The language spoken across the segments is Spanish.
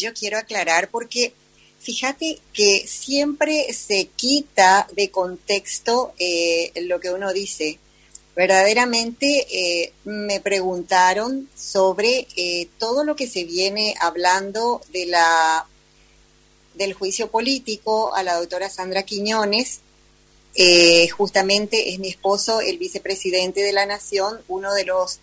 yo quiero aclarar porque fíjate que siempre se quita de contexto eh, lo que uno dice. Verdaderamente eh, me preguntaron sobre eh, todo lo que se viene hablando de la del juicio político a la doctora Sandra Quiñones. justamente es mi esposo, el vicepresidente de la Nación, uno de los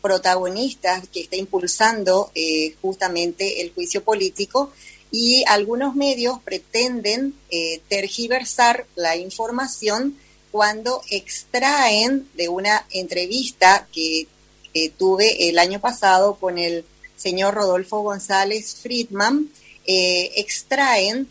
protagonistas que está impulsando eh, justamente el juicio político y algunos medios pretenden eh, tergiversar la información cuando extraen de una entrevista que tuve el año pasado con el señor Rodolfo González Friedman, eh, extraen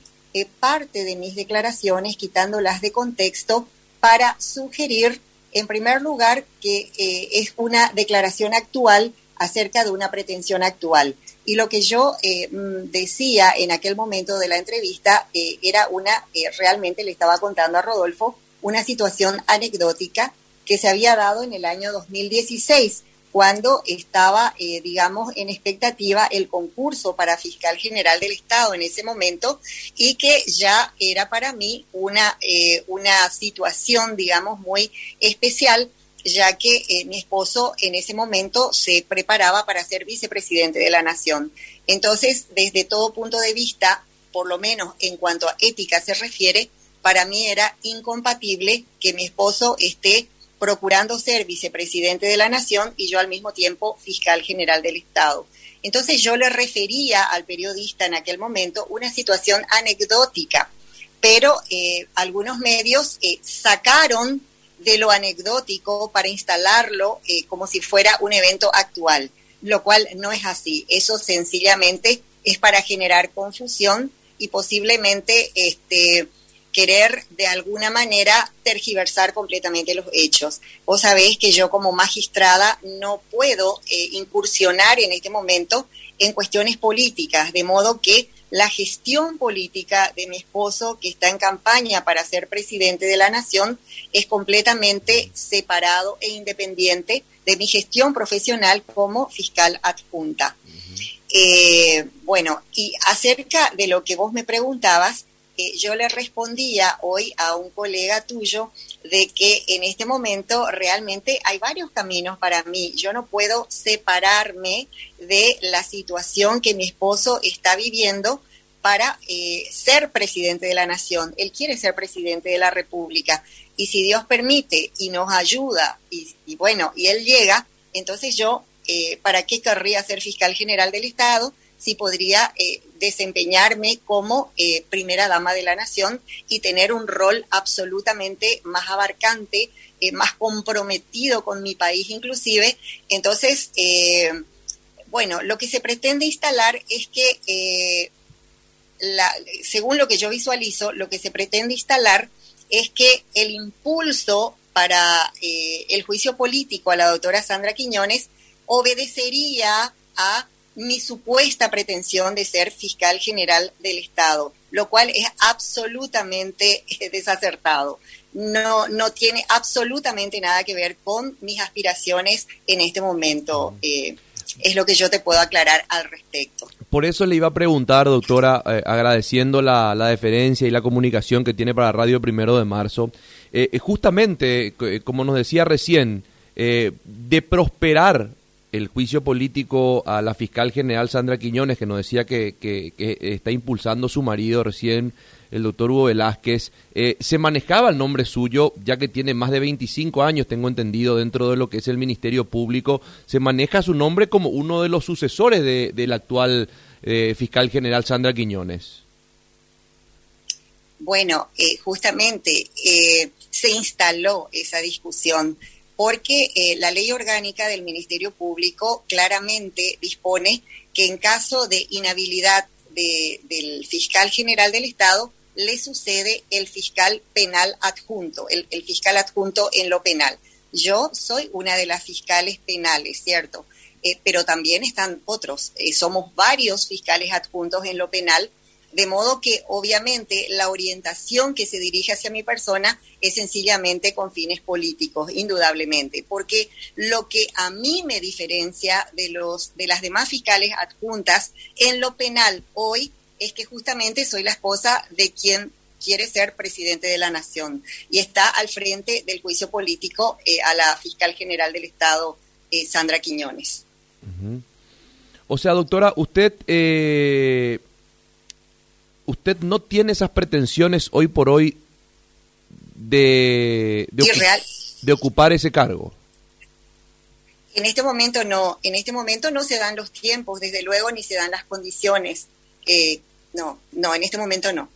parte de mis declaraciones quitándolas de contexto para sugerir en primer lugar, que eh, es una declaración actual acerca de una pretensión actual. Y lo que yo eh, mm, decía en aquel momento de la entrevista eh, era una, realmente le estaba contando a Rodolfo, una situación anecdótica que se había dado en el año 2016 cuando estaba, eh, digamos, en expectativa el concurso para fiscal general del Estado en ese momento y que ya era para mí una, eh, una situación, digamos, muy especial, ya que eh, mi esposo en ese momento se preparaba para ser vicepresidente de la Nación. Entonces, desde todo punto de vista, por lo menos en cuanto a ética se refiere, para mí era incompatible que mi esposo esté procurando ser vicepresidente de la Nación y yo al mismo tiempo fiscal general del Estado. Entonces yo le refería al periodista en aquel momento una situación anecdótica, pero eh, algunos medios eh, sacaron de lo anecdótico para instalarlo eh, como si fuera un evento actual, lo cual no es así. Eso sencillamente es para generar confusión y posiblemente este, querer de alguna manera tergiversar completamente los hechos. Vos sabéis que yo como magistrada no puedo eh, incursionar en este momento en cuestiones políticas, de modo que la gestión política de mi esposo, que está en campaña para ser presidente de la nación, es completamente separado e independiente de mi gestión profesional como fiscal adjunta. Eh, bueno, y acerca de lo que vos me preguntabas, yo le respondía hoy a un colega tuyo de que en este momento realmente hay varios caminos para mí. Yo no puedo separarme de la situación que mi esposo está viviendo para eh, ser presidente de la nación. Él quiere ser presidente de la República. Y si Dios permite y nos ayuda, y, bueno, y él llega, entonces yo, eh, ¿para qué querría ser fiscal general del Estado? si podría eh, desempeñarme como eh, primera dama de la nación y tener un rol absolutamente más abarcante, eh, más comprometido con mi país inclusive. Entonces, bueno, lo que se pretende instalar es que, según lo que yo visualizo, lo que se pretende instalar es que el impulso para el juicio político a la doctora Sandra Quiñones obedecería a mi supuesta pretensión de ser fiscal general del Estado, lo cual es absolutamente eh, desacertado. No, no tiene absolutamente nada que ver con mis aspiraciones en este momento. Eh, es lo que yo te puedo aclarar al respecto. Por eso le iba a preguntar, doctora, eh, agradeciendo la, la, deferencia y la comunicación que tiene para Radio Primero de Marzo, justamente, como nos decía recién, de prosperar el juicio político a la fiscal general Sandra Quiñones, que nos decía que, que, está impulsando su marido recién, el doctor Hugo Velázquez, eh, se manejaba el nombre suyo, ya que tiene más de 25 años, tengo entendido, dentro de lo que es el Ministerio Público, se maneja su nombre como uno de los sucesores de, del actual eh, fiscal general Sandra Quiñones. Bueno, eh, justamente se instaló esa discusión porque eh, la ley orgánica del Ministerio Público claramente dispone que en caso de inhabilidad del fiscal general del Estado, le sucede el fiscal penal adjunto, el, fiscal adjunto en lo penal. Yo soy una de las fiscales penales, ¿cierto? Eh, pero también están otros. Eh, somos varios fiscales adjuntos en lo penal De modo que obviamente la orientación que se dirige hacia mi persona es sencillamente con fines políticos, indudablemente, porque lo que a mí me diferencia de los de las demás fiscales adjuntas en lo penal hoy es que justamente soy la esposa de quien quiere ser presidente de la nación y está al frente del juicio político eh, a la fiscal general del Estado, eh, Sandra Quiñones. O sea, doctora, usted, eh, usted no tiene esas pretensiones hoy por hoy de, de, ocupar ese cargo. En este momento no, en este momento no se dan los tiempos, desde luego, ni se dan las condiciones. no, no, en este momento no.